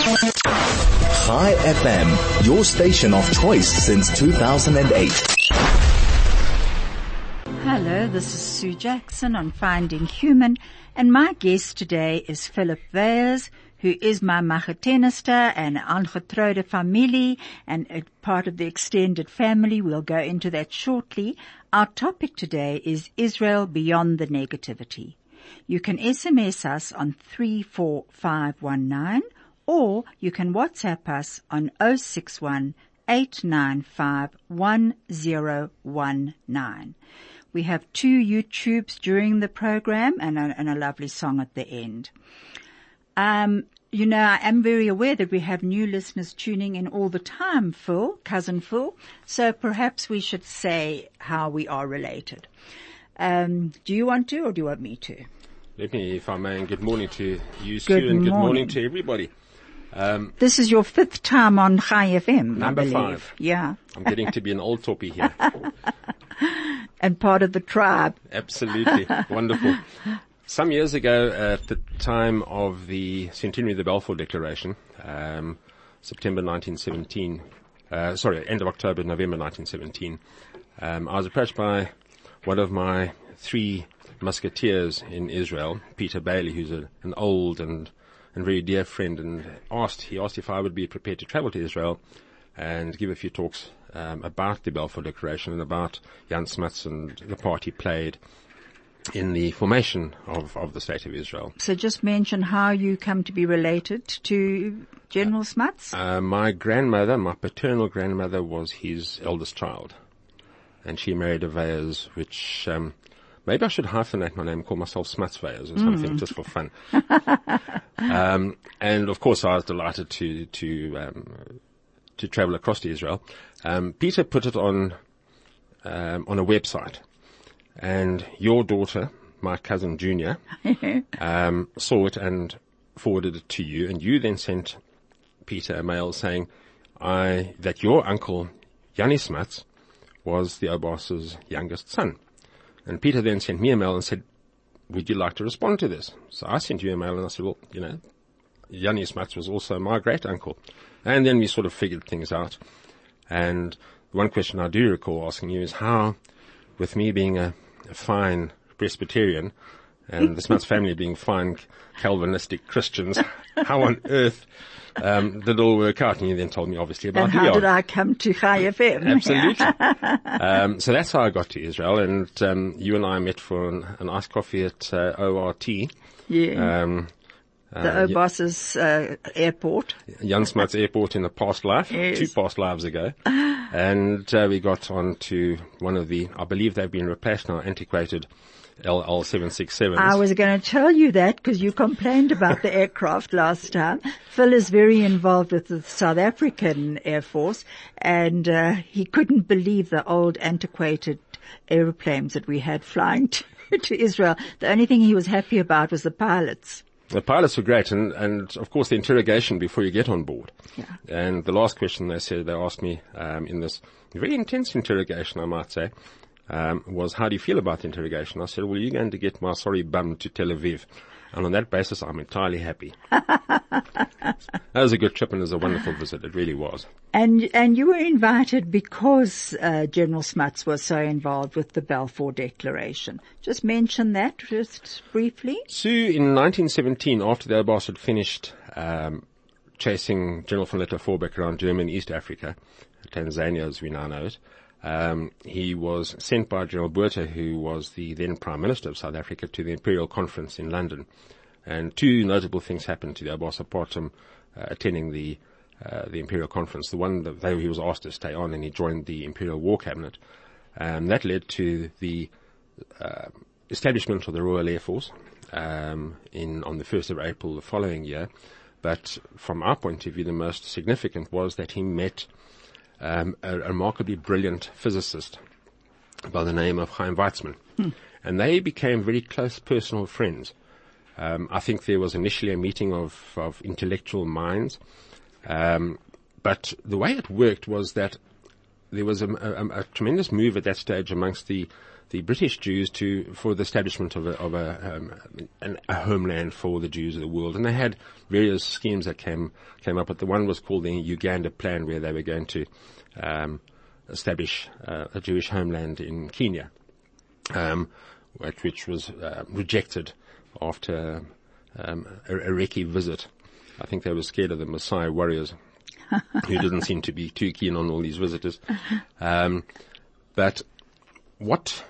Chai FM, your station of choice since 2008. Hello, this is Sue Jackson on Finding Human, and my guest today is Philip Weyers, who is my machetenister and angetrouwde familie and part of the extended family. We'll go into that shortly. Our topic today is Israel beyond the negativity. You can SMS us on 34519 or you can WhatsApp us on 061 895 We have two YouTubes during the program and a, and a lovely song at the end. Um, you know, I am very aware that we have new listeners tuning in all the time, Phil, cousin Phil. So perhaps we should say how we are related. Um, do you want to, or do you want me to? Let me, if I may, and good morning to you, Good and good morning. morning to everybody. Um, This is your fifth time on Chai FM, Number I five. Yeah, I'm getting to be an old toppy here. and part of the tribe. Absolutely. Wonderful. Some years ago, at the time of the centenary of the Balfour Declaration, um, September 1917, uh, sorry, end of October, November 1917, um, I was approached by one of my three musketeers in Israel, Peter Bailey, who's a, an old and, and very dear friend, and asked, he asked if I would be prepared to travel to Israel and give a few talks um, about the Balfour Declaration and about Jan Smuts and the part he played in the formation of, of the state of Israel. So just mention how you come to be related to General Smuts. Uh, my grandmother, my paternal grandmother, was his eldest child, and she married a Weyers, which um, maybe I should hyphenate my name, call myself Smutsveyers or something, just for fun. um, and of course, I was delighted to to um, to travel across to Israel. Um, Peter put it on um, on a website, and your daughter, my cousin Junior, um, saw it and forwarded it to you, and you then sent Peter a mail saying I, that your uncle Yanni Smuts was the Oubaas's youngest son. And Peter then sent me a mail and said, would you like to respond to this? So I sent you a mail and I said, well, you know, Yanni Smuts was also my great uncle. And then we sort of figured things out. And one question I do recall asking you is how, with me being a, a fine Presbyterian and the Smuts family being fine Calvinistic Christians, how on earth um, did it all work out? And you then told me obviously about and how Leon. did I come to Chai FM? Absolutely. um, so that's how I got to Israel, and um, you and I met for an, an iced coffee at uh, ORT. Yeah. Um, the Oubaas's uh, airport. Smuts Airport in a past life, Yes. two past lives ago. And uh, we got on to one of the, I believe they've been replaced now, antiquated El Al 767. I was going to tell you that because you complained about the aircraft last time. Phil is very involved with the South African Air Force and uh, he couldn't believe the old antiquated aeroplanes that we had flying to, to Israel. The only thing he was happy about was the pilots. The pilots were great, and, and of course the interrogation before you get on board. Yeah. And the last question they said, they asked me um, in this very intense interrogation, I might say, um, was, how do you feel about the interrogation? I said, well, you're going to get my sorry bum to Tel Aviv. And on that basis, I'm entirely happy. that was a good trip and it was a wonderful visit. It really was. And and you were invited because uh, General Smuts was so involved with the Balfour Declaration. Just mention that just briefly. Sue, in 1917, after the Oubaas had finished um, chasing General von Lettow-Vorbeck around Germany, East Africa, Tanzania as we now know it, um, he was sent by General Botha, who was the then Prime Minister of South Africa, to the Imperial Conference in London. And two notable things happened to the Oubaas apart from uh, attending the uh, the Imperial Conference. The one that he was asked to stay on and he joined the Imperial War Cabinet. Um, that led to the uh, establishment of the Royal Air Force um, in on the 1st of April the following year. But from our point of view, the most significant was that he met um, a, remarkably brilliant physicist by the name of Chaim Weizmann. And they became very close personal friends. Um, I think there was initially a meeting of, of intellectual minds. Um, but the way it worked was that there was a, a, a, tremendous move at that stage amongst the the British Jews to for the establishment of a, of a, um, an, a homeland for the Jews of the world, and they had various schemes that came came up. But the one was called the Uganda Plan, where they were going to um, establish uh, a Jewish homeland in Kenya, um, which was uh, rejected after um, a, a visit. I think they were scared of the Maasai warriors, who didn't seem to be too keen on all these visitors. Um, but what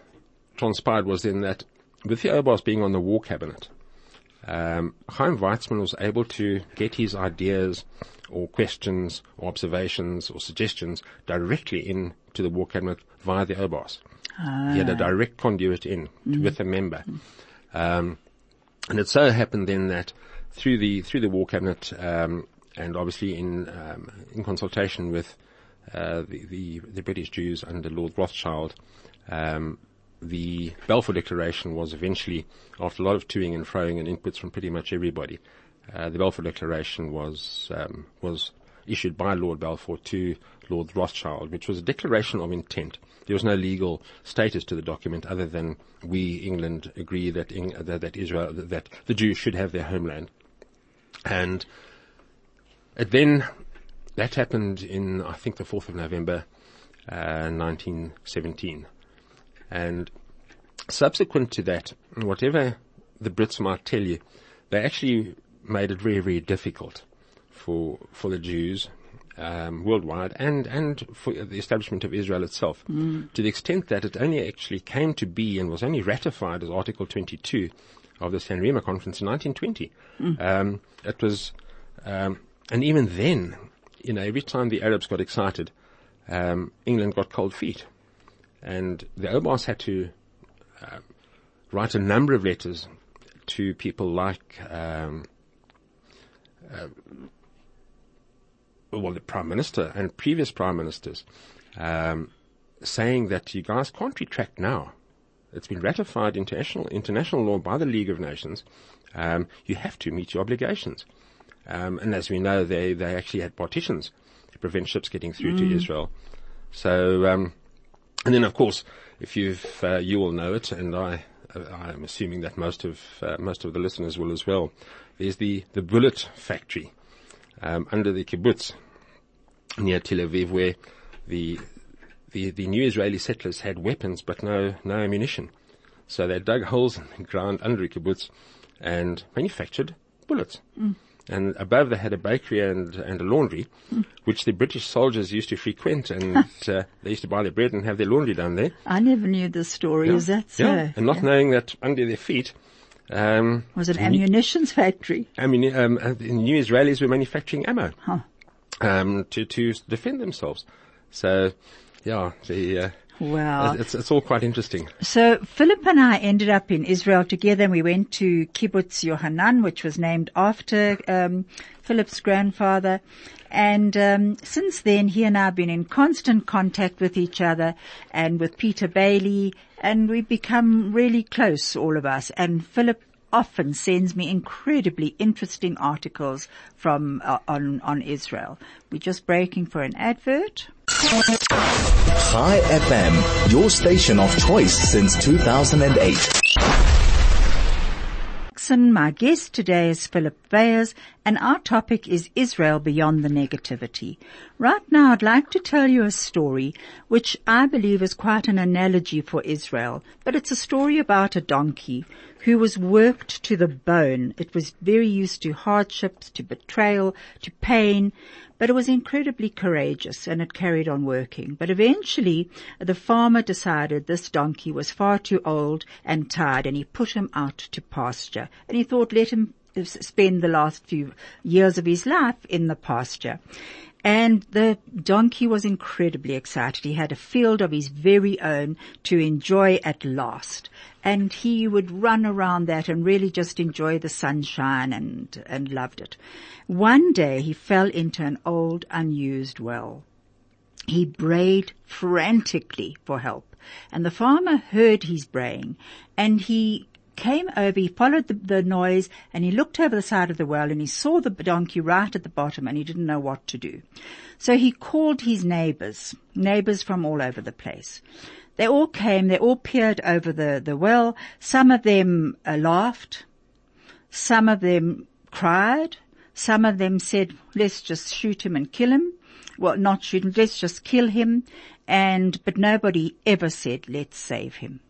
transpired was then that with the Oubaas being on the war cabinet, um, Chaim Weizmann was able to get his ideas or questions or observations or suggestions directly into the war cabinet via the Oubaas. Ah. He had a direct conduit in mm. with a member. Um, and it so happened then that through the through the war cabinet um, and obviously in um, in consultation with uh, the, the, the British Jews under Lord Rothschild, um, the Balfour Declaration was eventually, after a lot of toing and froing and inputs from pretty much everybody, uh, the Balfour Declaration was um, was issued by Lord Balfour to Lord Rothschild, which was a declaration of intent. There was no legal status to the document other than we, England, agree that, in, that, that Israel, that the Jews should have their homeland. And it then, that happened in, I think, the 4th of November, uh, 1917. And subsequent to that, whatever the Brits might tell you, they actually made it very, very difficult for for the Jews um, worldwide and and for the establishment of Israel itself, mm. to the extent that it only actually came to be and was only ratified as Article 22 of the San Remo Conference in 1920. Mm. Um, it was, um, and even then, you know, every time the Arabs got excited, um, England got cold feet, and the Oubaas had to uh, write a number of letters to people like um, uh, well, the prime minister and previous prime ministers, um, saying that you guys can't retract now. It's been ratified international international law by the League of Nations. Um, you have to meet your obligations. Um, and as we know, they they actually had partitions to prevent ships getting through mm. to Israel. So, um, and then of course, if you've uh, you will know it, and I I'm assuming that most of uh, most of the listeners will as well. There's the the bullet factory um, under the kibbutz near Tel Aviv, where the the the new Israeli settlers had weapons but no no ammunition. So they dug holes in the ground under the kibbutz and manufactured bullets. Mm. And above they had a bakery and, and a laundry, mm. which the British soldiers used to frequent and uh, they used to buy their bread and have their laundry done there. I never knew this story. Yeah. Is that so? Yeah. And not yeah. knowing that under their feet um, was it ammunitions factory? Ammuni- um, uh, the new Israelis were manufacturing ammo huh. um, to to defend themselves. So, yeah, the uh, Wow. It's, it's all quite interesting. So Philip and I ended up in Israel together and we went to Kibbutz Yohanan, which was named after um, Philip's grandfather. And um, since then, he and I have been in constant contact with each other and with Peter Bailey, and we've become really close, all of us. And Philip often sends me incredibly interesting articles from uh, on on Israel. We're just breaking for an advert. Chai FM, your station of choice since 2008. My guest today is Philip Weyers and our topic is Israel beyond the negativity. Right now I'd like to tell you a story which I believe is quite an analogy for Israel, but it's a story about a donkey who was worked to the bone. It was very used to hardships, to betrayal, to pain, but it was incredibly courageous and it carried on working. But eventually the farmer decided this donkey was far too old and tired and he put him out to pasture and he thought let him spend the last few years of his life in the pasture. And the donkey was incredibly excited. He had a field of his very own to enjoy at last. And he would run around that and really just enjoy the sunshine and, and loved it. One day he fell into an old unused well. He brayed frantically for help and the farmer heard his braying and he came over, he followed the, the noise and he looked over the side of the well and he saw the donkey right at the bottom and he didn't know what to do. So he called his neighbors, neighbors from all over the place. They all came, they all peered over the, the well. Some of them uh, laughed. Some of them cried. Some of them said, let's just shoot him and kill him. Well, not shoot him, let's just kill him. And, but nobody ever said, let's save him.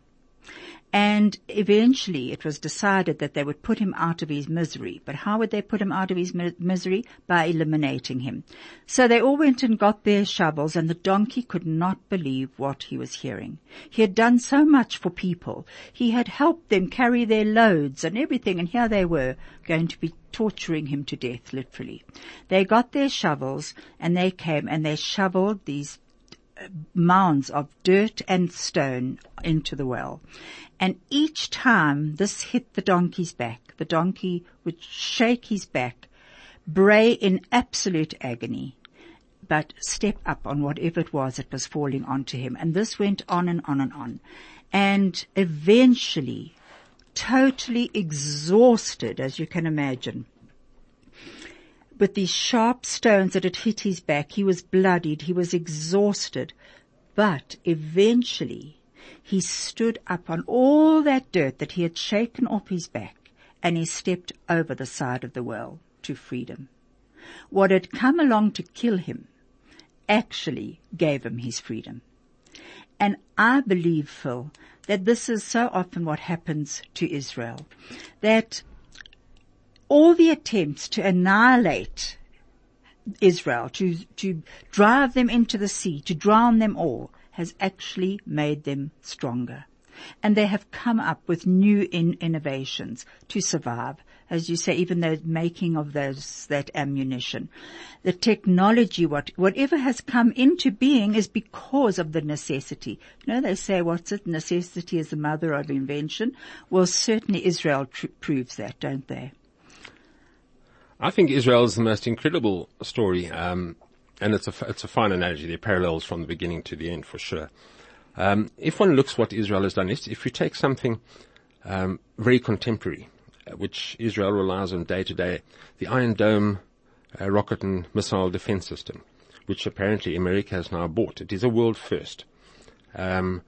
And eventually it was decided that they would put him out of his misery. But how would they put him out of his mi- misery? By eliminating him. So they all went and got their shovels and the donkey could not believe what he was hearing. He had done so much for people. He had helped them carry their loads and everything and here they were going to be torturing him to death, literally. They got their shovels and they came and they shoveled these mounds of dirt and stone into the well. And each time this hit the donkey's back, the donkey would shake his back, bray in absolute agony, but step up on whatever it was that was falling onto him. And this went on and on and on. And eventually, totally exhausted, as you can imagine, with these sharp stones that had hit his back. He was bloodied. He was exhausted. But eventually he stood up on all that dirt that he had shaken off his back and he stepped over the side of the well to freedom. What had come along to kill him actually gave him his freedom. And I believe, Phil, that this is so often what happens to Israel. That all the attempts to annihilate Israel, to, to drive them into the sea, to drown them all, has actually made them stronger. And they have come up with new in innovations to survive. As you say, even the making of those, that ammunition. The technology, what, whatever has come into being is because of the necessity. You know, they say, what's it? Necessity is the mother of invention. Well, certainly Israel proves that, don't they? I think Israel is the most incredible story, um, and it's a it's a fine analogy. There are parallels from the beginning to the end for sure. Um, if one looks what Israel has done, if, if you take something um, very contemporary, uh, which Israel relies on day to day, the Iron Dome uh, rocket and missile defense system, which apparently America has now bought. It is a world first. Um,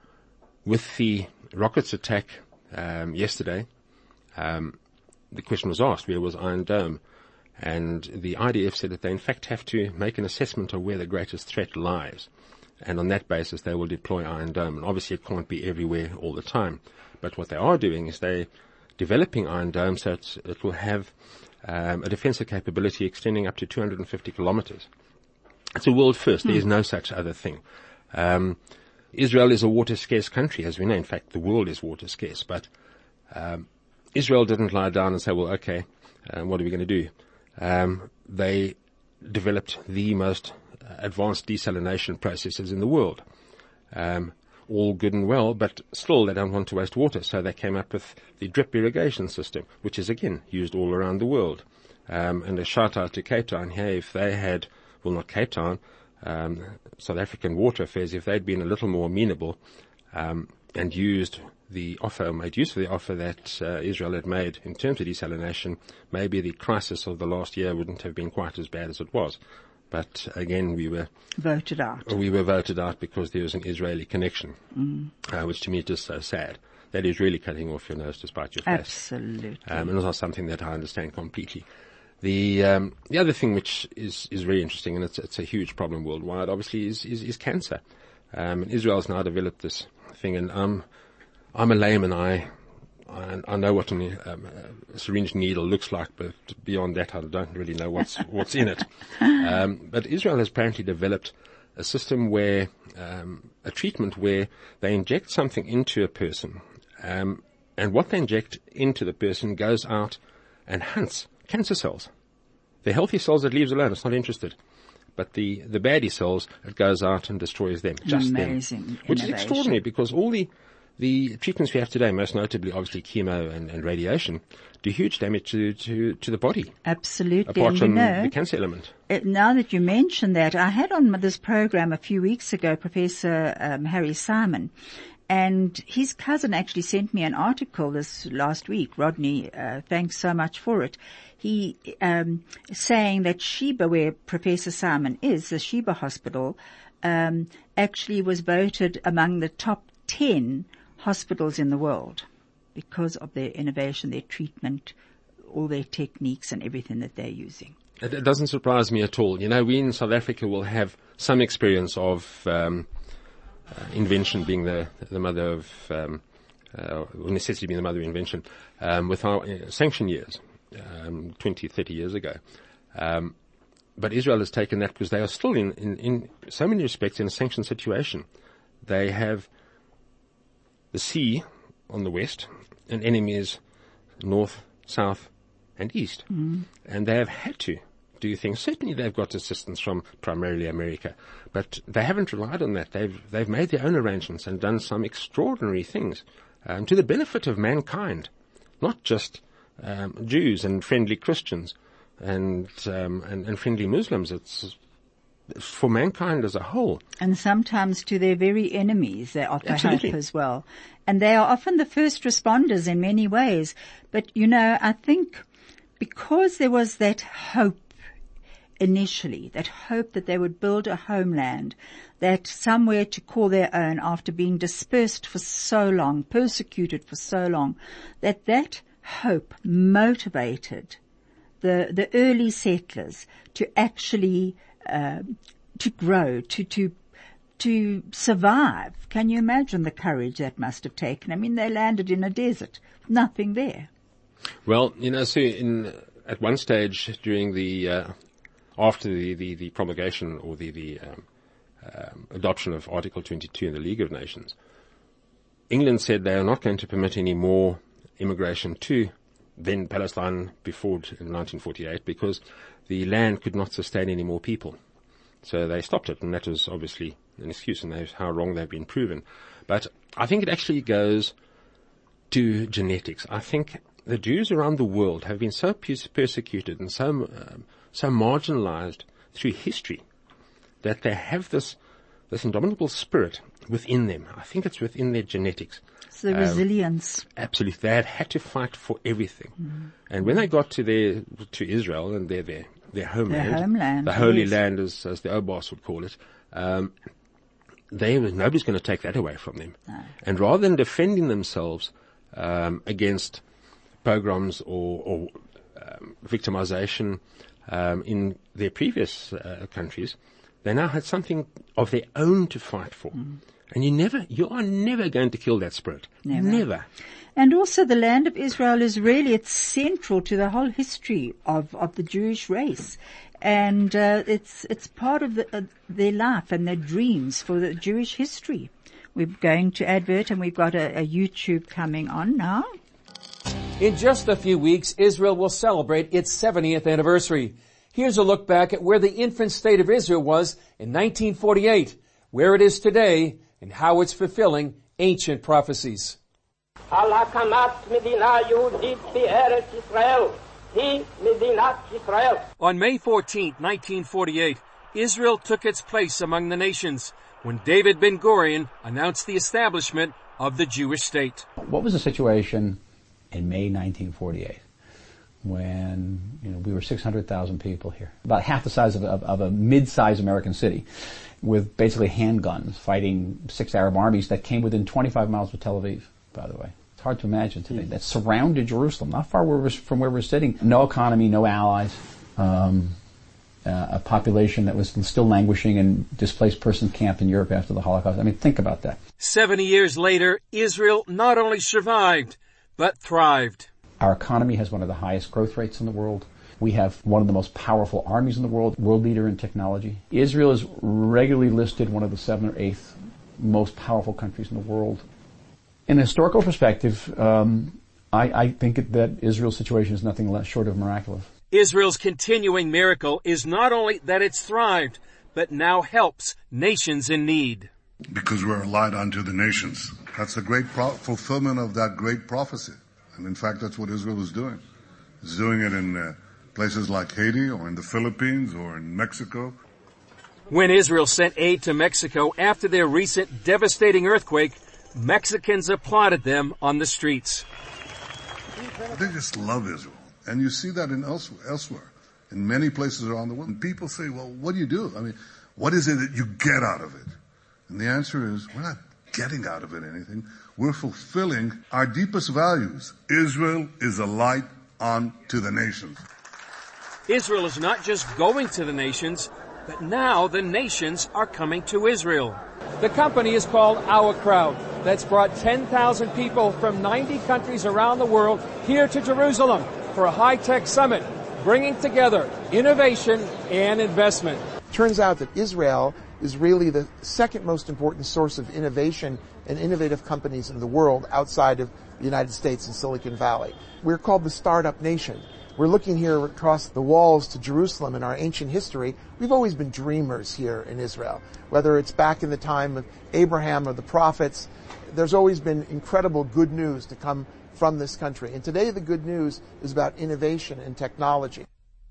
with the rockets attack um, yesterday, um, the question was asked, where was Iron Dome? And the IDF said that they in fact have to make an assessment of where the greatest threat lies. And on that basis, they will deploy Iron Dome. And obviously it can't be everywhere all the time. But what they are doing is they're developing Iron Dome so it will have um, a defensive capability extending up to 250 kilometers. It's a world first. There is no such other thing. Um, Israel is a water scarce country, as we know. In fact, the world is water scarce. But um, Israel didn't lie down and say, "Well, okay, um, what are we going to do?" Um, they developed the most advanced desalination processes in the world. Um, all good and well, but still they don't want to waste water, so they came up with the drip irrigation system, which is again used all around the world. Um, and a shout out to Cape Town here, if they had, well not Cape Town, um, South African Water Affairs, if they'd been a little more amenable um, and used the offer, made use of the offer that uh, Israel had made in terms of desalination, maybe the crisis of the last year wouldn't have been quite as bad as it was. But again, we were voted out. We were voted out because there was an Israeli connection, mm. uh, which to me is just so sad. That is really cutting off your nose to spite your face. Absolutely. Um, and it's not something that I understand completely. The um, the other thing which is is very interesting, and it's it's a huge problem worldwide, obviously, is is, is cancer. Um, Israel's now developed this thing, and um, I'm a layman. I I, I know what an, um, a syringe needle looks like, but beyond that, I don't really know what's what's in it. Um, but Israel has apparently developed a system where um, a treatment where they inject something into a person, um, and what they inject into the person goes out and hunts cancer cells. The healthy cells it leaves alone, it's not interested. But the, the baddie cells, it goes out and destroys them, just Amazing them. Which is extraordinary because all the, the treatments we have today, most notably obviously chemo and, and radiation, do huge damage to, to, to the body, Absolutely. apart and from know, the cancer element. Uh, now that you mention that, I had on this program a few weeks ago Professor um, Harry Simon, And his cousin actually sent me an article this last week. Rodney, uh, thanks so much for it. He um, saying that Sheba, where Professor Simon is, the Sheba Hospital, um, actually was voted among the top ten hospitals in the world because of their innovation, their treatment, all their techniques, and everything that they're using. It, doesn't surprise me at all. You know, we in South Africa will have some experience of um, uh, invention being the the mother of um, uh, necessity being the mother of invention um, with our uh, sanction years, um, 20, 30 years ago. Um, but Israel has taken that because they are still in, in, in so many respects in a sanctioned situation. They have the sea on the west and enemies north, south, and east. Mm. And they have had to do things. Certainly they've got assistance from primarily America, but they haven't relied on that. They've, they've made their own arrangements and done some extraordinary things um, to the benefit of mankind, not just um, Jews and friendly Christians and, um, and, and friendly Muslims. It's for mankind as a whole. And sometimes to their very enemies they offer Absolutely. help as well. And they are often the first responders in many ways. But you know, I think because there was that hope initially, that hope that they would build a homeland, that somewhere to call their own after being dispersed for so long, persecuted for so long, that that hope motivated the, the early settlers to actually, uh, to grow, to, to, to survive. Can you imagine the courage that must have taken? I mean, they landed in a desert, nothing there. Well, you know, so in, at one stage during the, uh, after the, the, the, promulgation or the, the um, um, adoption of Article 22 in the League of Nations, England said they are not going to permit any more immigration to then Palestine before 1948 because the land could not sustain any more people. So they stopped it, and that was obviously an excuse, and that's how wrong they've been proven. But I think it actually goes to genetics. I think the Jews around the world have been so persecuted and so um, so marginalized through history that they have this this indomitable spirit within them. I think it's within their genetics. It's the um, resilience. Absolutely, they have had to fight for everything. Mm. And when they got to their to Israel and their their their homeland, their homeland the Holy yes. Land, as as the Oubaas would call it. Um, they nobody's going to take that away from them. No. And rather than defending themselves um, against pogroms or, or um, victimization um, in their previous uh, countries, they now had something of their own to fight for. Mm. And you never, you are never going to kill that spirit. Never. never. And also the land of Israel is really, it's central to the whole history of, of the Jewish race. And, uh, it's, it's part of the, uh, their life and their dreams for the Jewish history. We're going to advert and we've got a, a YouTube coming on now. In just a few weeks, Israel will celebrate its 70th anniversary. Here's a look back at where the infant state of Israel was in 1948, where it is today, and how it's fulfilling ancient prophecies. On May 14, 1948, Israel took its place among the nations when David Ben Gurion announced the establishment of the Jewish state. What was the situation in May 1948 when you know, we were 600,000 people here, about half the size of, of, of a mid-sized American city, with basically handguns fighting six Arab armies that came within 25 miles of Tel Aviv. By the way, it's hard to imagine today that surrounded Jerusalem, not far where from where we're sitting. No economy, no allies. Um, uh, a population that was still languishing in displaced person camp in Europe after the Holocaust. I mean, think about that. 70 years later, Israel not only survived, but thrived. Our economy has one of the highest growth rates in the world. We have one of the most powerful armies in the world, world leader in technology. Israel is regularly listed one of the seven or eighth most powerful countries in the world. In a historical perspective, um, I, I think that Israel's situation is nothing less short of miraculous. Israel's continuing miracle is not only that it's thrived, but now helps nations in need. Because we're a light unto the nations. That's the great pro- fulfillment of that great prophecy. And in fact, that's what Israel is doing. It's doing it in uh, places like Haiti or in the Philippines or in Mexico. When Israel sent aid to Mexico after their recent devastating earthquake, Mexicans applauded them on the streets. They just love Israel. And you see that in elsewhere, elsewhere, in many places around the world. And people say, well, what do you do? I mean, what is it that you get out of it? And the answer is, we're not getting out of it anything. We're fulfilling our deepest values. Israel is a light unto the nations. Israel is not just going to the nations, but now the nations are coming to Israel. The company is called Our Crowd. That's brought 10,000 people from 90 countries around the world here to Jerusalem for a high-tech summit, bringing together innovation and investment. Turns out that Israel is really the second most important source of innovation and innovative companies in the world outside of the United States and Silicon Valley. We're called the startup nation. We're looking here across the walls to Jerusalem in our ancient history. We've always been dreamers here in Israel. Whether it's back in the time of Abraham or the prophets, there's always been incredible good news to come from this country. And today the good news is about innovation and technology.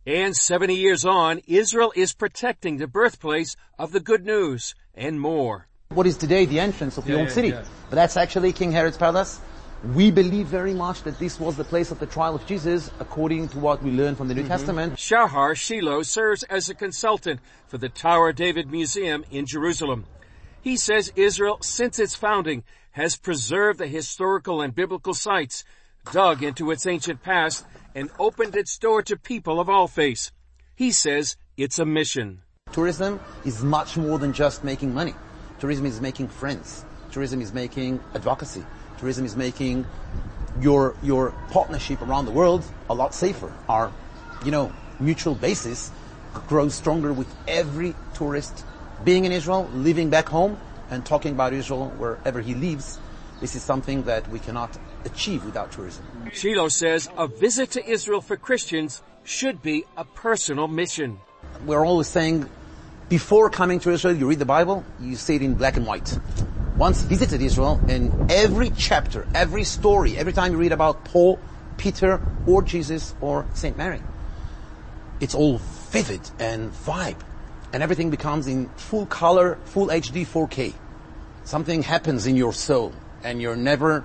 And 70 years on, Israel is protecting the birthplace of the good news and more. What is today the entrance of the old city. But that's actually King Herod's palace. We believe very much that this was the place of the trial of Jesus according to what we learn from the New Mm-hmm. Testament. Shahar Shiloh serves as a consultant for the Tower David Museum in Jerusalem. He says Israel, since its founding, has preserved the historical and biblical sites, dug into its ancient past, and opened its door to people of all faiths. He says it's a mission. Tourism is much more than just making money. Tourism is making friends. Tourism is making advocacy. Tourism is making your, your partnership around the world a lot safer. Our, you know, mutual basis grows stronger with every tourist being in Israel, living back home, and talking about Israel wherever he lives. This is something that we cannot achieve without tourism. Shiloh says a visit to Israel for Christians should be a personal mission. We're always saying, before coming to Israel, you read the Bible, you see it in black and white. Once visited Israel, in every chapter, every story, every time you read about Paul, Peter, or Jesus, or Saint Mary, it's all vivid and vibe. And everything becomes in full color, full HD 4K. Something happens in your soul and you're never,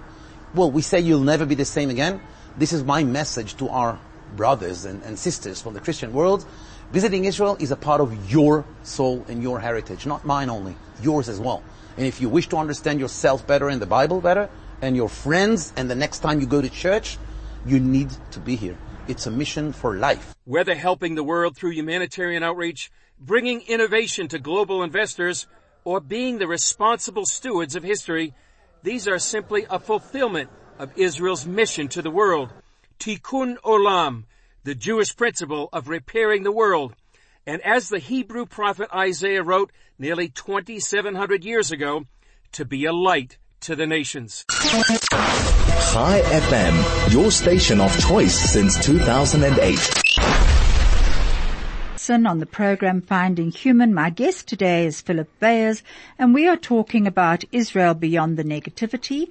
well, we say you'll never be the same again. This is my message to our brothers and, and sisters from the Christian world. Visiting Israel is a part of your soul and your heritage, not mine only, yours as well. And if you wish to understand yourself better and the Bible better, and your friends, and the next time you go to church, you need to be here. It's a mission for life. Whether helping the world through humanitarian outreach, bringing innovation to global investors, or being the responsible stewards of history, these are simply a fulfillment of Israel's mission to the world. Tikkun Olam, the Jewish principle of repairing the world. And as the Hebrew prophet Isaiah wrote nearly 2700 years ago, to be a light to the nations. Chai FM, your station of choice since 2008. On the program Finding Human. My guest today is Philip Weyers and we are talking about Israel beyond the negativity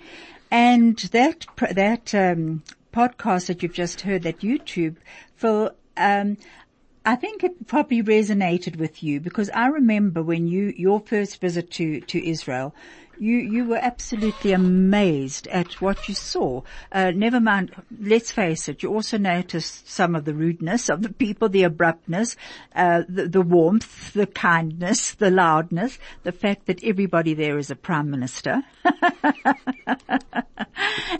and that, that, um, podcast that you've just heard, that YouTube, Phil, um, I think it probably resonated with you because I remember when you, your first visit to, to Israel, you, you were absolutely amazed at what you saw. Uh, never mind, let's face it, you also noticed some of the rudeness of the people, the abruptness, uh, the, the warmth, the kindness, the loudness, the fact that everybody there is a prime minister.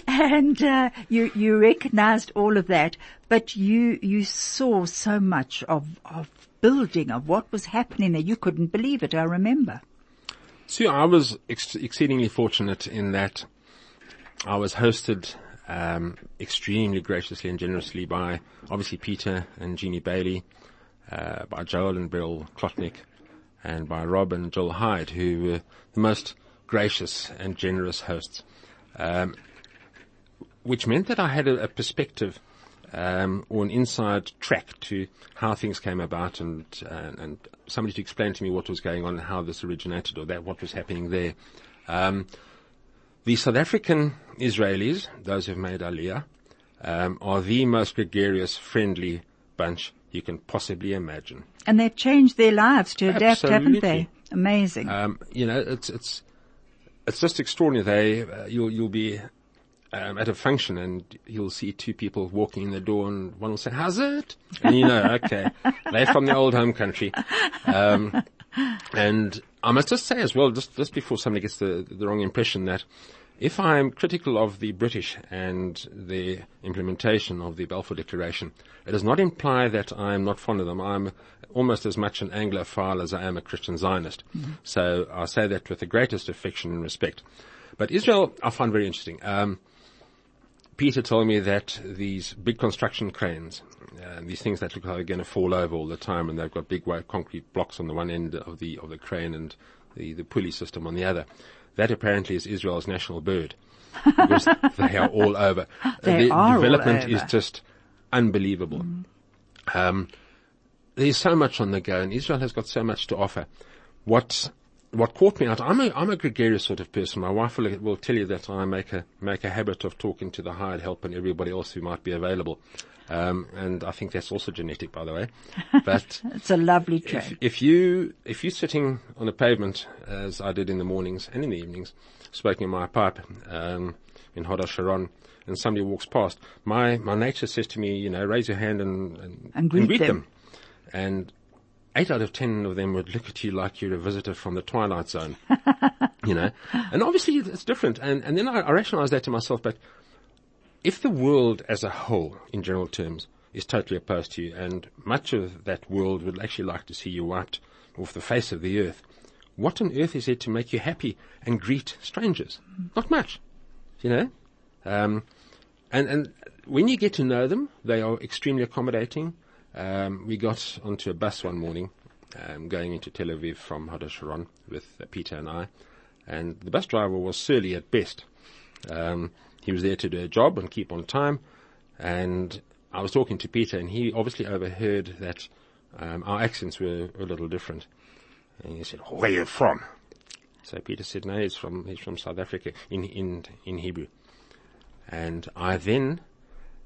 and, uh, you, you recognized all of that, but you, you saw so much of, of building, of what was happening there. You couldn't believe it, I remember. So I was ex- exceedingly fortunate in that I was hosted um, extremely graciously and generously by obviously Peter and Jeannie Bailey, uh, by Joel and Bill Klotnick, and by Rob and Joel Hyde, who were the most gracious and generous hosts. Um, which meant that I had a, a perspective um, or an inside track to how things came about and, uh, and somebody to explain to me what was going on and how this originated or that what was happening there. Um, the South African Israelis, those who've made Aliyah, um, are the most gregarious, friendly bunch you can possibly imagine. And they've changed their lives to adapt, haven't they? Amazing. Um, you know, it's it's it's just extraordinary. They, uh, you'll, you'll be um, at a function and you'll see two people walking in the door and one will say, how's it? And you know, okay, they're from the old home country. Um, and I must just say as well, just, just before somebody gets the, the wrong impression that if I'm critical of the British and the implementation of the Balfour Declaration, it does not imply that I'm not fond of them. I'm almost as much an Anglophile as I am a Christian Zionist. Mm-hmm. So I say that with the greatest affection and respect. But Israel, I find very interesting. Um, Peter told me that these big construction cranes, uh, these things that look like they're going to fall over all the time, and they've got big white concrete blocks on the one end of the of the crane and the, the pulley system on the other. That apparently is Israel's national bird because they are all over. They the are development all over. is just unbelievable. Mm. Um, there's so much on the go, and Israel has got so much to offer. What what caught me out, I'm a, I'm a gregarious sort of person. My wife will, will tell you that I make a, make a habit of talking to the hired help and everybody else who might be available. Um, and I think that's also genetic, by the way. But It's a lovely if, trait. if you, if you're sitting on a pavement, as I did in the mornings and in the evenings, smoking my pipe, um, in Hod Hasharon, and somebody walks past, my, my nature says to me, you know, raise your hand and, and, And greet them. And eight out of ten of them would look at you like you're a visitor from the Twilight Zone. you know, and obviously it's different. And, and then I, I rationalized that to myself, but if the world as a whole, in general terms, is totally opposed to you, and much of that world would actually like to see you wiped off the face of the earth, what on earth is there to make you happy and greet strangers? Not much, you know. Um, and and when you get to know them, they are extremely accommodating. Um, we got onto a bus one morning, um, going into Tel Aviv from Hod Sharon with uh, Peter and I, and the bus driver was surly at best. Um, he was there to do a job and keep on time, and I was talking to Peter, and he obviously overheard that um, our accents were a little different. And he said, "Where are you from?" So Peter said, "No, he's from he's from South Africa in in in Hebrew." And I then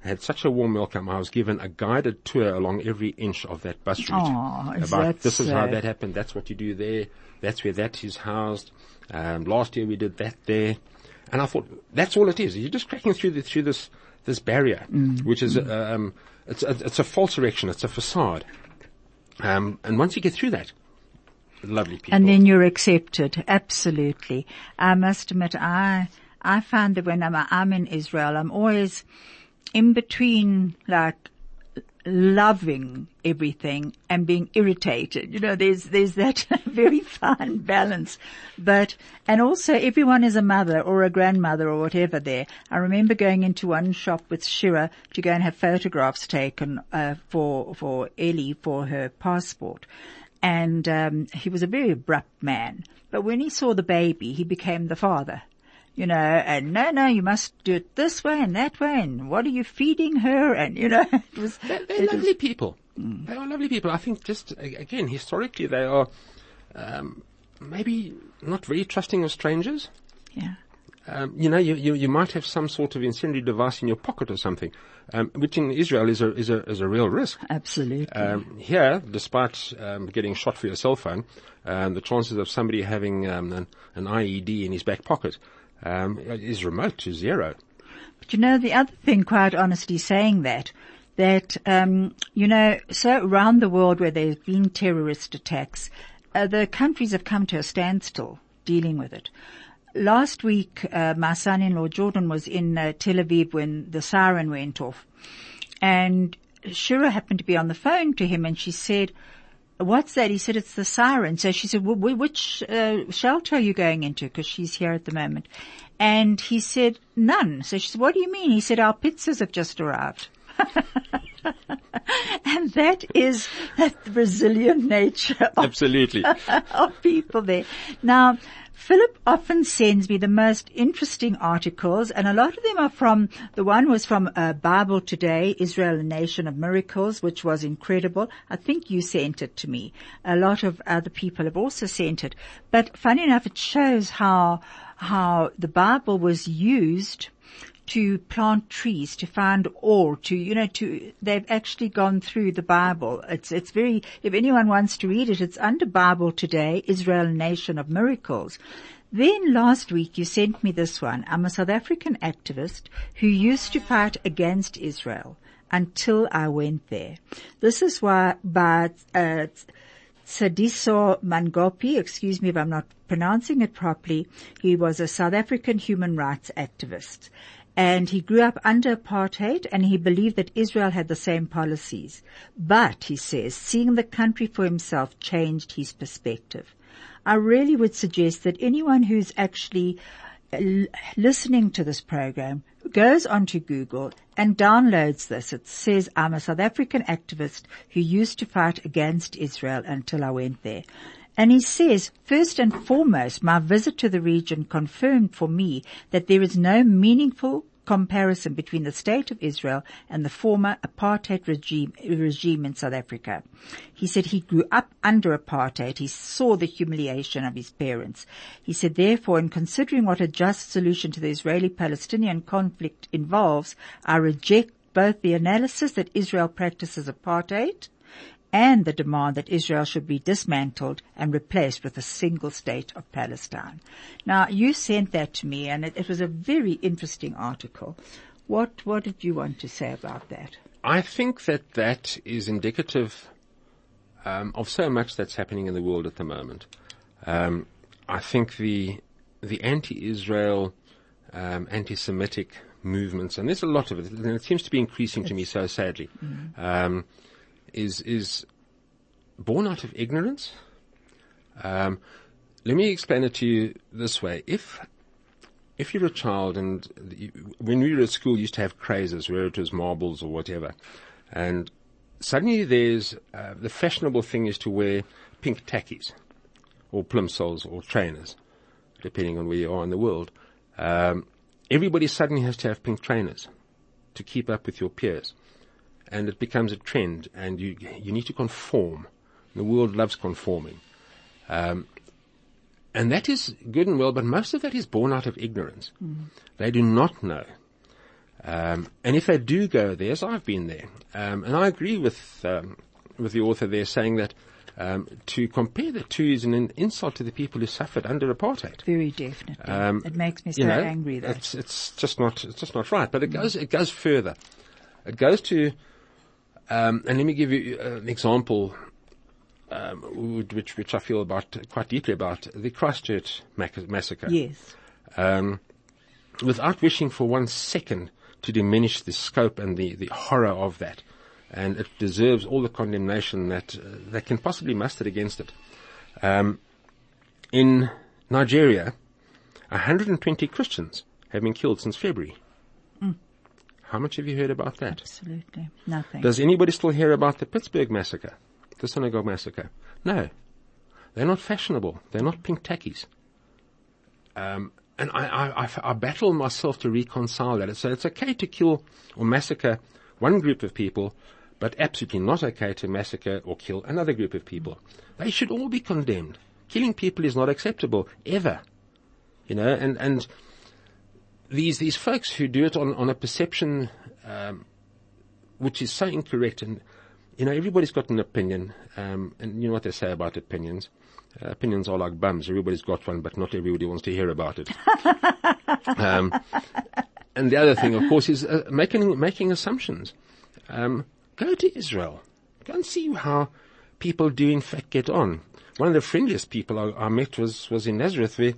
had such a warm welcome. I was given a guided tour along every inch of that bus route. Aw, is about this is how that happened. That's what you do there. That's where that is housed. Um, last year we did that there, and I thought that's all it is. You're just cracking through the, through this this barrier, Mm. which is um, it's a, it's a false erection. It's a facade. Um, and once you get through that, lovely people. And then you're accepted. Absolutely. I must admit, I, I find that when I'm, I'm in Israel, I'm always in between, like, loving everything and being irritated. You know, there's, there's that very fine balance. But, and also everyone is a mother or a grandmother or whatever there. I remember going into one shop with Shira to go and have photographs taken, uh, for, for Ellie for her passport. And, um, he was a very abrupt man. But when he saw the baby, he became the father you know, and no, no, you must do it this way and that way, and what are you feeding her? And you know, it was, They're, they're it was- lovely people. They are lovely people. I think just again historically they are um, maybe not very trusting of strangers. yeah. Um, you know, you, you you might have some sort of incendiary device in your pocket or something, um, which in Israel is a is a is a real risk. Absolutely. Um, here, despite um, getting shot for your cell phone, um, the chances of somebody having um, an, an IED in his back pocket um, is remote to zero. But you know, the other thing, quite honestly, saying that, that, um, you know, so around the world where there's been terrorist attacks, uh, the countries have come to a standstill dealing with it. Last week, uh, my son-in-law Jordan was in uh, Tel Aviv when the siren went off. And Shira happened to be on the phone to him and she said, what's that? He said, it's the siren. So she said, "Wh- wh- which uh, shelter are you going into? Because she's here at the moment. And he said, none. So she said, what do you mean? He said, our pizzas have just arrived. and that is the Brazilian nature of Absolutely. of people there. Now, Philip often sends me the most interesting articles, and a lot of them are from, the one was from uh, Bible Today, Israel, a Nation of Miracles, which was incredible. I think you sent it to me. A lot of other people have also sent it. But funny enough, it shows how, how the Bible was used to plant trees, to find ore, to, you know, to, they've actually gone through the Bible. It's, it's very, if anyone wants to read it, it's under Bible Today, Israel, Nation of Miracles. Then last week you sent me this one. I'm a South African activist who used to fight against Israel until I went there. This is why by uh, Sadiso Mangopi, excuse me if I'm not pronouncing it properly, he was a South African human rights activist. And he grew up under apartheid and he believed that Israel had the same policies. But, he says, seeing the country for himself changed his perspective. I really would suggest that anyone who's actually uh, listening to this program goes onto Google and downloads this. It says, I'm a South African activist who used to fight against Israel until I went there. And he says, first and foremost, my visit to the region confirmed for me that there is no meaningful comparison between the state of Israel and the former apartheid regime, regime in South Africa. He said he grew up under apartheid. He saw the humiliation of his parents. He said, therefore, in considering what a just solution to the Israeli-Palestinian conflict involves, I reject both the analysis that Israel practices apartheid and the demand that Israel should be dismantled and replaced with a single state of Palestine. Now, you sent that to me and it, it was a very interesting article. What, what did you want to say about that? I think that that is indicative um, of so much that's happening in the world at the moment. Um, I think the the anti-Israel, um, anti-Semitic movements, and there's a lot of it, and it seems to be increasing to me so sadly, um, is is born out of ignorance. Um, let me explain it to you this way: if if you're a child and you, when we were at school, you used to have crazes, whether it was marbles or whatever, and suddenly there's uh, the fashionable thing is to wear pink tackies or plimsolls or trainers, depending on where you are in the world. Um, everybody suddenly has to have pink trainers to keep up with your peers, and it becomes a trend, and you you need to conform. The world loves conforming. Um, and that is good and well, but most of that is born out of ignorance. They do not know. Um, and if they do go there, as I've been there, um, and I agree with um, with the author there saying that um, to compare the two is an insult to the people who suffered under apartheid. Very definitely. Um, it makes me so you know, angry that. It's, it's just not, it's just not right. But it goes, it goes further. It goes to, um, and let me give you uh, an example, um, which, which I feel about, quite deeply about, the Christchurch massacre. Yes. Um, without wishing for one second to diminish the scope and the, the horror of that. And it deserves all the condemnation that, uh, that can possibly muster against it. Um, in Nigeria, 120 Christians have been killed since February. How much have you heard about that? Absolutely. Nothing. Does anybody still hear about the Pittsburgh massacre? The synagogue massacre? No. They're not fashionable. They're not pink tackies. Um, and I, I, I, I battle myself to reconcile that. So it's okay to kill or massacre one group of people, but absolutely not okay to massacre or kill another group of people. They should all be condemned. Killing people is not acceptable, ever. You know, and, and these, these folks who do it on, on a perception, um, which is so incorrect and, you know, everybody's got an opinion, um, and you know what they say about opinions. Uh, opinions are like bums. Everybody's got one, but not everybody wants to hear about it. um, and the other thing, of course, is uh, making making assumptions. Um, go to Israel. Go and see how people do in fact get on. One of the friendliest people I, I met was was in Nazareth, where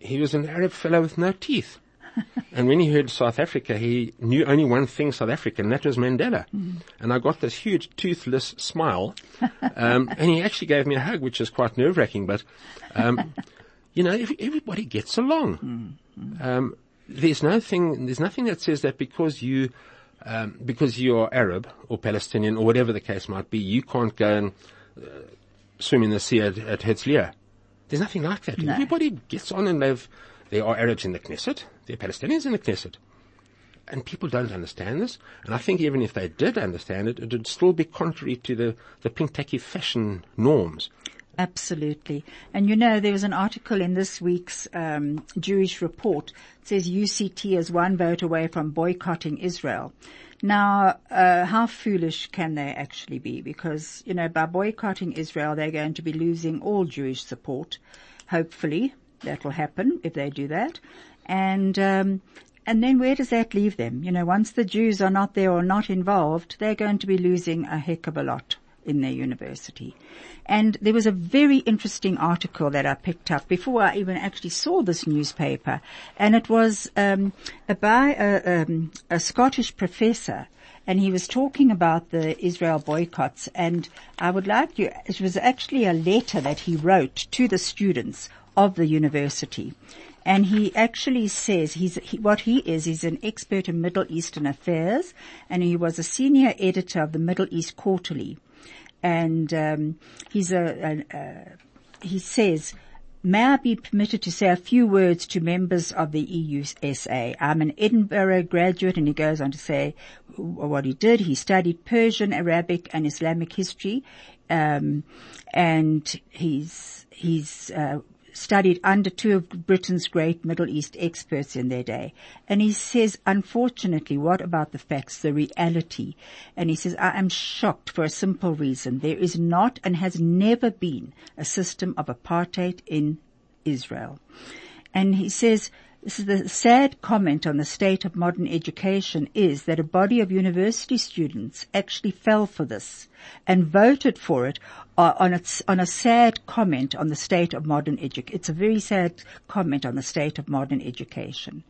he was an Arab fellow with no teeth. and when he heard South Africa, he knew only one thing South Africa, and that was Mandela. And I got this huge toothless smile, um, and he actually gave me a hug, which is quite nerve wracking. But um, you know, every, everybody gets along. Um, there's nothing, there's nothing that says that because you, um, because you're Arab or Palestinian or whatever the case might be, you can't go and uh, swim in the sea at, at Herzliya. There's nothing like that. No. Everybody gets on and they've, there are Arabs in the Knesset, are Palestinians in the Knesset. And people don't understand this. And I think even if they did understand it, it would still be contrary to the, the pink tacky fashion norms. Absolutely. And you know, there was an article in this week's um, Jewish report. It says UCT is one vote away from boycotting Israel. Now, uh, how foolish can they actually be? Because, you know, by boycotting Israel, they're going to be losing all Jewish support, hopefully. that will happen if they do that. And, um, and then where does that leave them? You know, once the Jews are not there or not involved, they're going to be losing a heck of a lot in their university. And there was a very interesting article that I picked up before I even actually saw this newspaper, and it was um, by a, um, a Scottish professor and he was talking about the Israel boycotts and I would like you, it was actually a letter that he wrote to the students of the university. And he actually says he's, he, what he is, he's an expert in Middle Eastern affairs and he was a senior editor of the Middle East Quarterly. And, um, he's a, a, a he says, May I be permitted to say a few words to members of the EUSA? I'm an Edinburgh graduate and he goes on to say what he did. He studied Persian, Arabic and Islamic history. Um, and he's, he's, uh, studied under two of Britain's great Middle East experts in their day. And he says, unfortunately, what about the facts, the reality? And he says, I am shocked for a simple reason. There is not and has never been a system of apartheid in Israel. And he says, this is the sad comment on the state of modern education is that a body of university students actually fell for this and voted for it uh, on, its, on a sad comment on the state of modern education. It's a very sad comment on the state of modern education.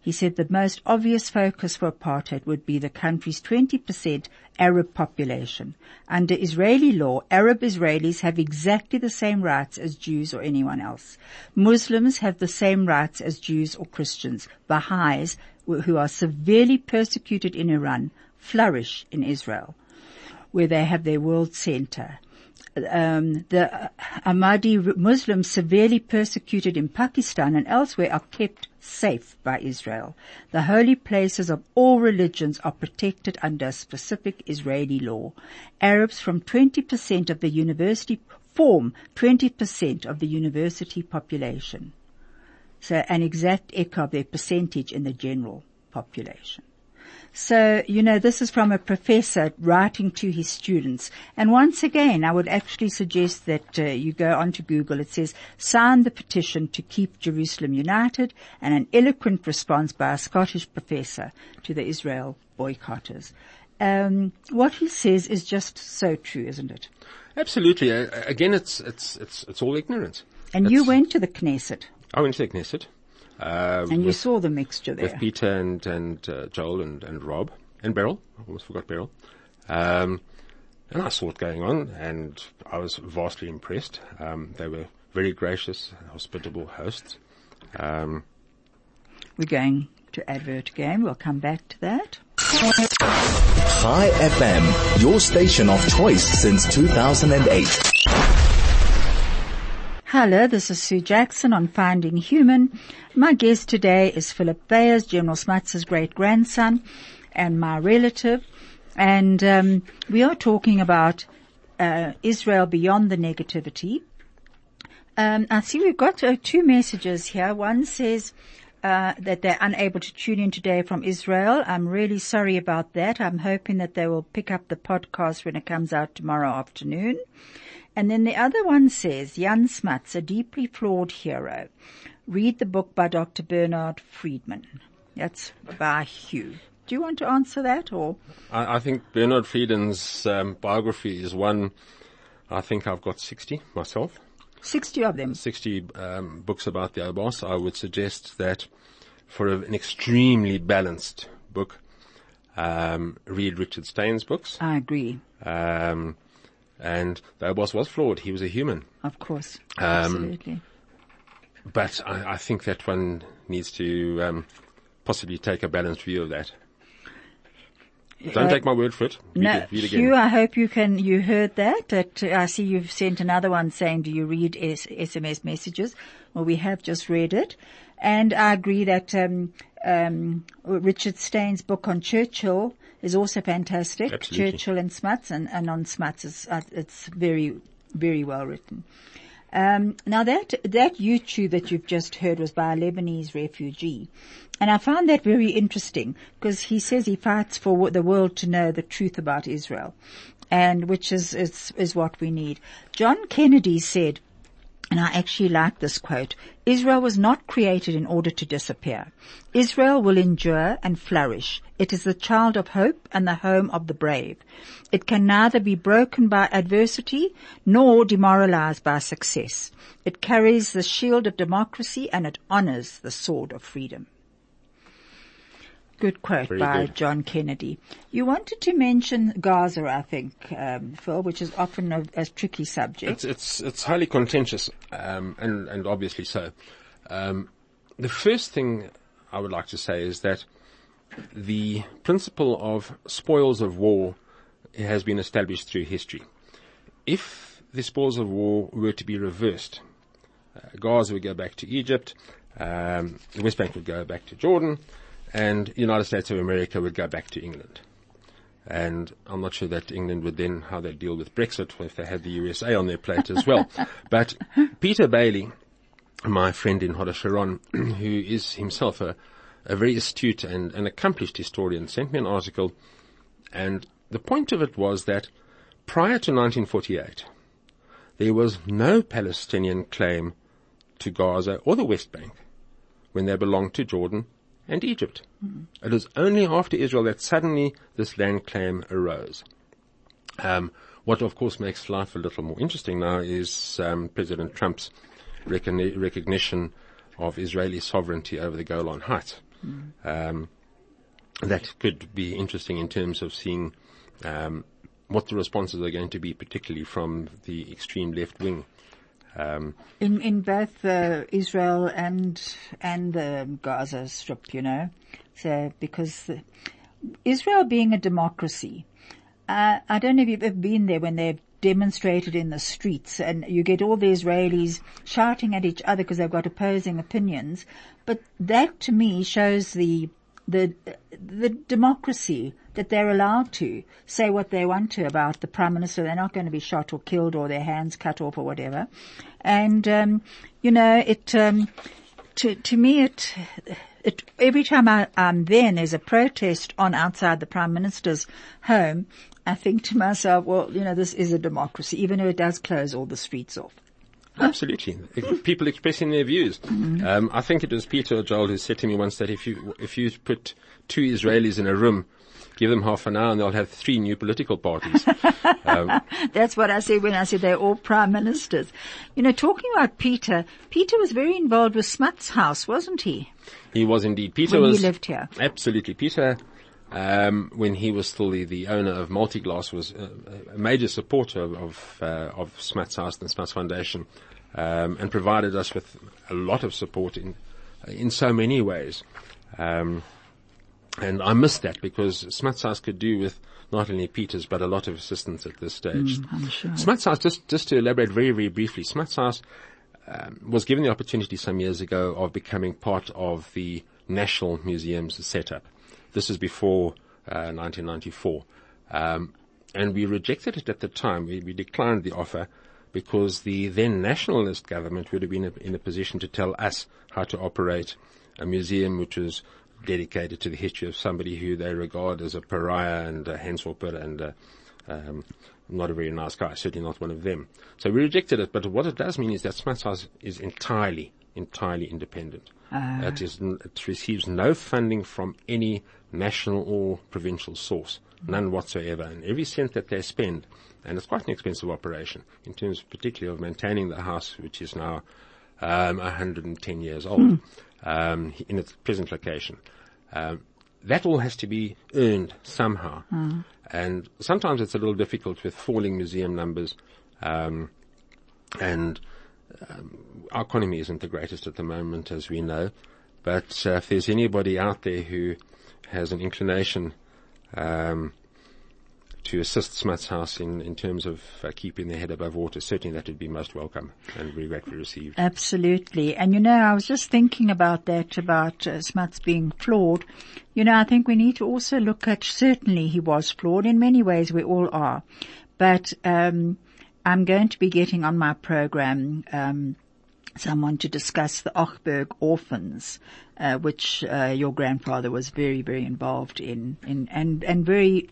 He said the most obvious focus for apartheid would be the country's 20% Arab population. Under Israeli law, Arab Israelis have exactly the same rights as Jews or anyone else. Muslims have the same rights as Jews or Christians. Baha'is, who are severely persecuted in Iran, flourish in Israel, where they have their world center um, the Ahmadi Muslims severely persecuted in Pakistan and elsewhere are kept safe by Israel. The holy places of all religions are protected under specific Israeli law. Arabs from 20% of the university form 20% of the university population. So an exact echo of their percentage in the general population. So, you know, this is from a professor writing to his students. And once again, I would actually suggest that uh, you go onto Google. It says, sign the petition to keep Jerusalem united and an eloquent response by a Scottish professor to the Israel boycotters. Um, what he says is just so true, isn't it? Absolutely. Uh, again, it's, it's, it's, it's all ignorance. And it's, you went to the Knesset. I went to the Knesset. Uh, and you saw the mixture there. With Peter and, and uh, Joel and, and Rob and Beryl. I almost forgot Beryl. Um, and I saw it going on and I was vastly impressed. Um, they were very gracious, hospitable hosts. Um, We're going to advert again. We'll come back to that. Chai FM, your station of choice since 2008. Hello, this is Sue Jackson on Finding Human. My guest today is Philip Weyers, General Smuts' great grandson and my relative. And um, we are talking about uh, Israel beyond the negativity. Um, I see we've got uh, two messages here. One says uh, that they're unable to tune in today from Israel. I'm really sorry about that. I'm hoping that they will pick up the podcast when it comes out tomorrow afternoon. And then the other one says, Jan Smuts, a deeply flawed hero. Read the book by Dr. Bernard Friedman. That's by Hugh. Do you want to answer that or? I, I think Bernard Friedman's um, biography is one, I think I've got 60 myself. 60 of them? 60 um, books about the Oubaas. I would suggest that for a, an extremely balanced book, um, read Richard Steyn's books. I agree. Um, and the boss was flawed. He was a human. Of course. Um, Absolutely. But I, I, think that one needs to um, possibly take a balanced view of that. Don't uh, take my word for it. Read no, it, Hugh, I hope you can, you heard that, that uh, I see you've sent another one saying, do you read S- SMS messages? Well, we have just read it. And I agree that, um, um, Richard Steyn's book on Churchill is also fantastic. Absolutely. Churchill and Smuts and, and on Smuts is, uh, it's very, very well written. Um, now that, that YouTube that you've just heard was by a Lebanese refugee. And I found that very interesting because he says he fights for the world to know the truth about Israel and which is, is, is what we need. John Kennedy said, and I actually like this quote, Israel was not created in order to disappear. Israel will endure and flourish. It is the child of hope and the home of the brave. It can neither be broken by adversity nor demoralized by success. It carries the shield of democracy and it honors the sword of freedom. Good quote Very by good. John Kennedy. You wanted to mention Gaza, I think, um, Phil, which is often a, a tricky subject. It's it's it's highly contentious, um, and and obviously so. Um, the first thing I would like to say is that the principle of spoils of war has been established through history. If the spoils of war were to be reversed, uh, Gaza would go back to Egypt, um, the West Bank would go back to Jordan, and United States of America would go back to England. And I'm not sure that England would then, how they'd deal with Brexit if they had the USA on their plate as well. but Peter Bailey, my friend in Hod Hasharon, who is himself a, a very astute and, an accomplished historian, sent me an article and the point of it was that prior to 1948, there was no Palestinian claim to Gaza or the West Bank when they belonged to Jordan and Egypt. It was only after Israel that suddenly this land claim arose. Um, what of course makes life a little more interesting now is um, President Trump's recogni- recognition of Israeli sovereignty over the Golan Heights. Um, that could be interesting in terms of seeing um, what the responses are going to be, particularly from the extreme left wing. Um, in in both uh, Israel and and the Gaza Strip, you know, so because Israel being a democracy, uh, I don't know if you've ever been there when they've demonstrated in the streets and you get all the Israelis shouting at each other because they've got opposing opinions, but that to me shows the the the democracy that they're allowed to say what they want to about the prime minister. They're not going to be shot or killed or their hands cut off or whatever. And um, you know, it um, to to me it. It, every time I, I'm there and there's a protest on outside the Prime Minister's home, I think to myself, well, you know, this is a democracy, even though it does close all the streets off. Absolutely. People expressing their views. Um, I think it was Peter Joel who said to me once that if you, if you put two Israelis in a room, give them half an hour and they'll have three new political parties. That's what I said when I said they're all prime ministers. You know, talking about Peter, Peter was very involved with Smuts House, wasn't he? He was indeed. Peter When he lived here. Absolutely, Peter. Um, when he was still the, the owner of Multiglass, was a, a major supporter of of, uh, of Smuts House and the Smuts Foundation, um, and provided us with a lot of support in in so many ways. Um, and I miss that because Smuts House could do with not only Peter's but a lot of assistance at this stage. I'm sure. Smuts just, just to elaborate very, very briefly, Smuts House um, was given the opportunity some years ago of becoming part of the National Museum's setup. This is before uh, 1994. Um, and we rejected it at the time. We, we declined the offer because the then nationalist government would have been in a position to tell us how to operate a museum which was dedicated to the history of somebody who they regard as a pariah and a Henswalper and uh, um, not a very nice guy, certainly not one of them. So we rejected it, but what it does mean is that Smuts House is entirely, entirely independent. It, is, it receives no funding from any national or provincial source, none whatsoever. And every cent that they spend, and it's quite an expensive operation in terms particularly of maintaining the house, which is now um, 110 years old um, in its present location. Um, that all has to be earned somehow, and sometimes it's a little difficult with falling museum numbers, um, and um, our economy isn't the greatest at the moment, as we know. But uh, if there's anybody out there who has an inclination um, to assist Smuts House in, in terms of uh, keeping their head above water, certainly that would be most welcome and very gratefully received. Absolutely. And you know, I was just thinking about that, about uh, Smuts being flawed. You know, I think we need to also look at, certainly he was flawed. In many ways we all are. But, um, I'm going to be getting on my program, um, someone to discuss the Ochberg orphans, uh, which uh, your grandfather was very, very involved in, in and and very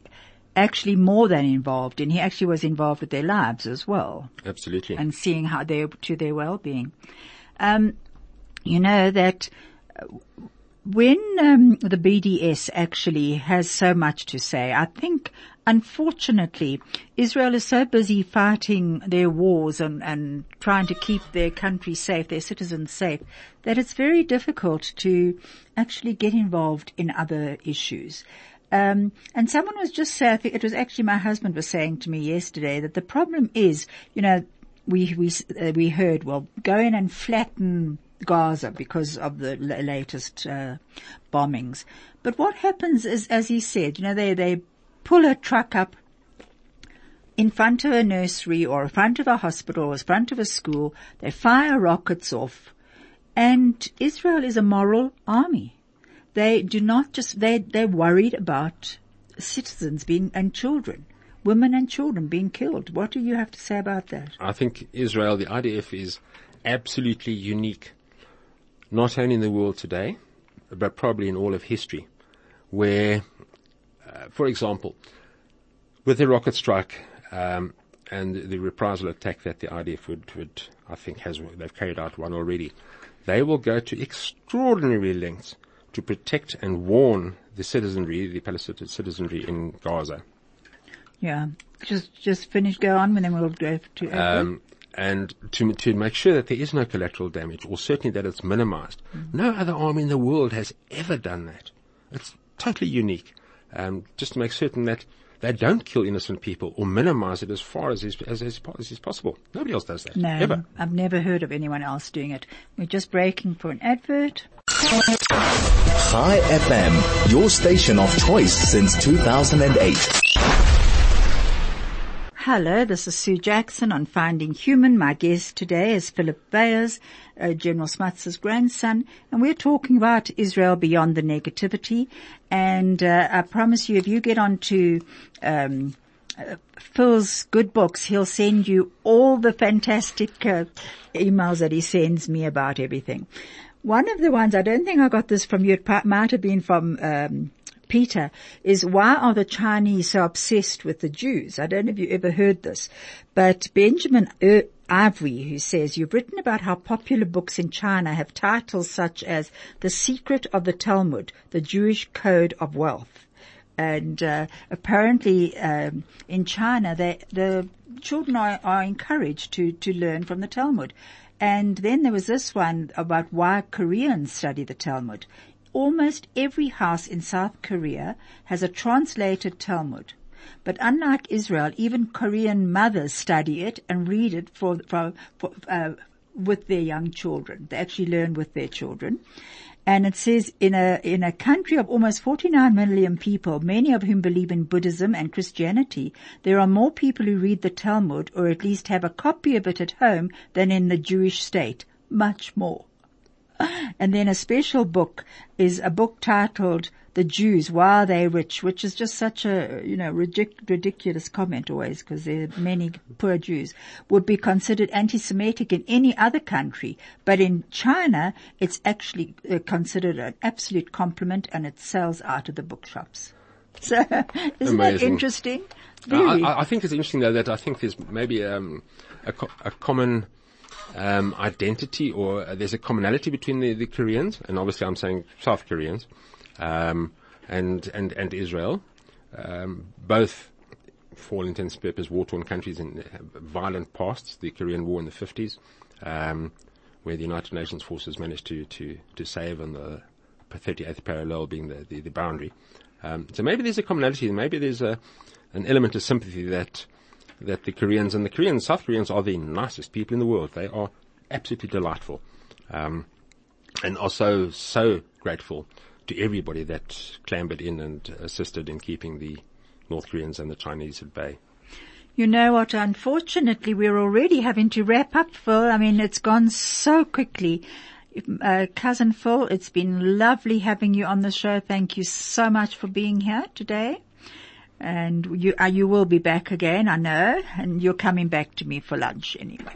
actually more than involved in. He actually was involved with their lives as well Absolutely. and seeing how they to their well-being. Um, you know that uh, when um, the BDS actually has so much to say, I think unfortunately Israel is so busy fighting their wars and, and trying to keep their country safe, their citizens safe, that it's very difficult to actually get involved in other issues. Um, and someone was just saying, I think it was actually my husband was saying to me yesterday that the problem is, you know, we we uh, we heard well go in and flatten Gaza because of the latest uh, bombings. But what happens is, as he said, you know, they they pull a truck up in front of a nursery or in front of a hospital or in front of a school. They fire rockets off, and Israel is a moral army. They do not just they they're worried about citizens being and children women and children being killed. What do you have to say about that? I think Israel, the IDF is absolutely unique, not only in the world today, but probably in all of history, where, uh, for example, with the rocket strike um, and the reprisal attack that the IDF would, would, I think, has they've carried out one already, they will go to extraordinary lengths to protect and warn the citizenry, the Palestinian citizenry in Gaza. Yeah. Just, just finish, go on, and then we'll go to, um, and to, to make sure that there is no collateral damage, or certainly that it's minimized. Mm. No other army in the world has ever done that. It's totally unique. Um, just to make certain that they don't kill innocent people or minimize it as far as is, as, as, as is possible. Nobody else does that. no, Ever. I've never heard of anyone else doing it. We're just breaking for an advert. Chai FM, your station of choice since 2008. Hello, this is Sue Jackson on Finding Human. My guest today is Philip Weyers, uh, General Smuts's grandson, and we're talking about Israel beyond the negativity. And uh, I promise you, if you get onto um, uh, Phil's good books, he'll send you all the fantastic uh, emails that he sends me about everything. One of the ones, I don't think I got this from you, it might have been from um, Peter, is why are the Chinese so obsessed with the Jews? I don't know if you ever heard this, but Benjamin er- Ivry, who says, you've written about how popular books in China have titles such as The Secret of the Talmud, The Jewish Code of Wealth. And uh, apparently um, in China, they, the children are, are encouraged to, to learn from the Talmud. And then there was this one about why Koreans study the Talmud. Almost every house in South Korea has a translated Talmud. But unlike Israel, even Korean mothers study it and read it for, for, for uh, with their young children. They actually learn with their children. And it says in a, in a country of almost 49 million people, many of whom believe in Buddhism and Christianity, there are more people who read the Talmud or at least have a copy of it at home than in the Jewish state. Much more. And then a special book is a book titled The Jews, Why Are They Rich? Which is just such a, you know, ridic- ridiculous comment always because there are many poor Jews would be considered anti-Semitic in any other country. But in China, it's actually uh, considered an absolute compliment and it sells out of the bookshops. So, isn't that interesting? I, Very. I, I think it's interesting though that I think there's maybe um, a, co- a common um, identity or uh, there's a commonality between the, the Koreans and obviously I'm saying South Koreans um, and and and Israel, um, both for all intents and purposes war-torn countries in uh, violent pasts. The Korean War in the 50s, um, where the United Nations forces managed to to to save on the 38th parallel being the the, the boundary. Um, so maybe there's a commonality. Maybe there's a an element of sympathy that that the Koreans and the Koreans, South Koreans, are the nicest people in the world. They are absolutely delightful, um, and also so grateful to everybody that clambered in and assisted in keeping the North Koreans and the Chinese at bay. You know what? Unfortunately, we're already having to wrap up, Phil. I mean, it's gone so quickly. Uh, cousin Phil, it's been lovely having you on the show. Thank you so much for being here today. And you, uh, you will be back again, I know, and you're coming back to me for lunch anyway.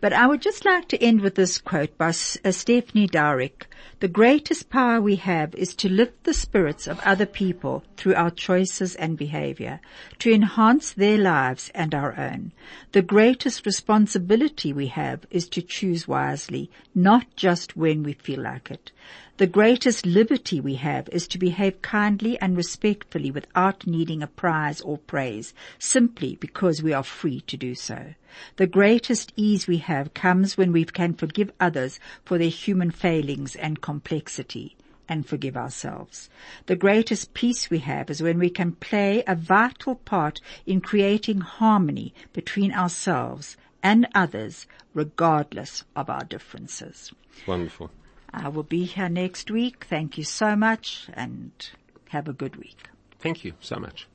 But I would just like to end with this quote by S- uh, Stephanie Dowrick, The greatest power we have is to lift the spirits of other people through our choices and behavior, to enhance their lives and our own. The greatest responsibility we have is to choose wisely, not just when we feel like it. The greatest liberty we have is to behave kindly and respectfully without needing a prize or praise, simply because we are free to do so. The greatest ease we have comes when we can forgive others for their human failings and complexity and forgive ourselves. The greatest peace we have is when we can play a vital part in creating harmony between ourselves and others regardless of our differences. Wonderful. I will be here next week. Thank you so much and have a good week. Thank you so much.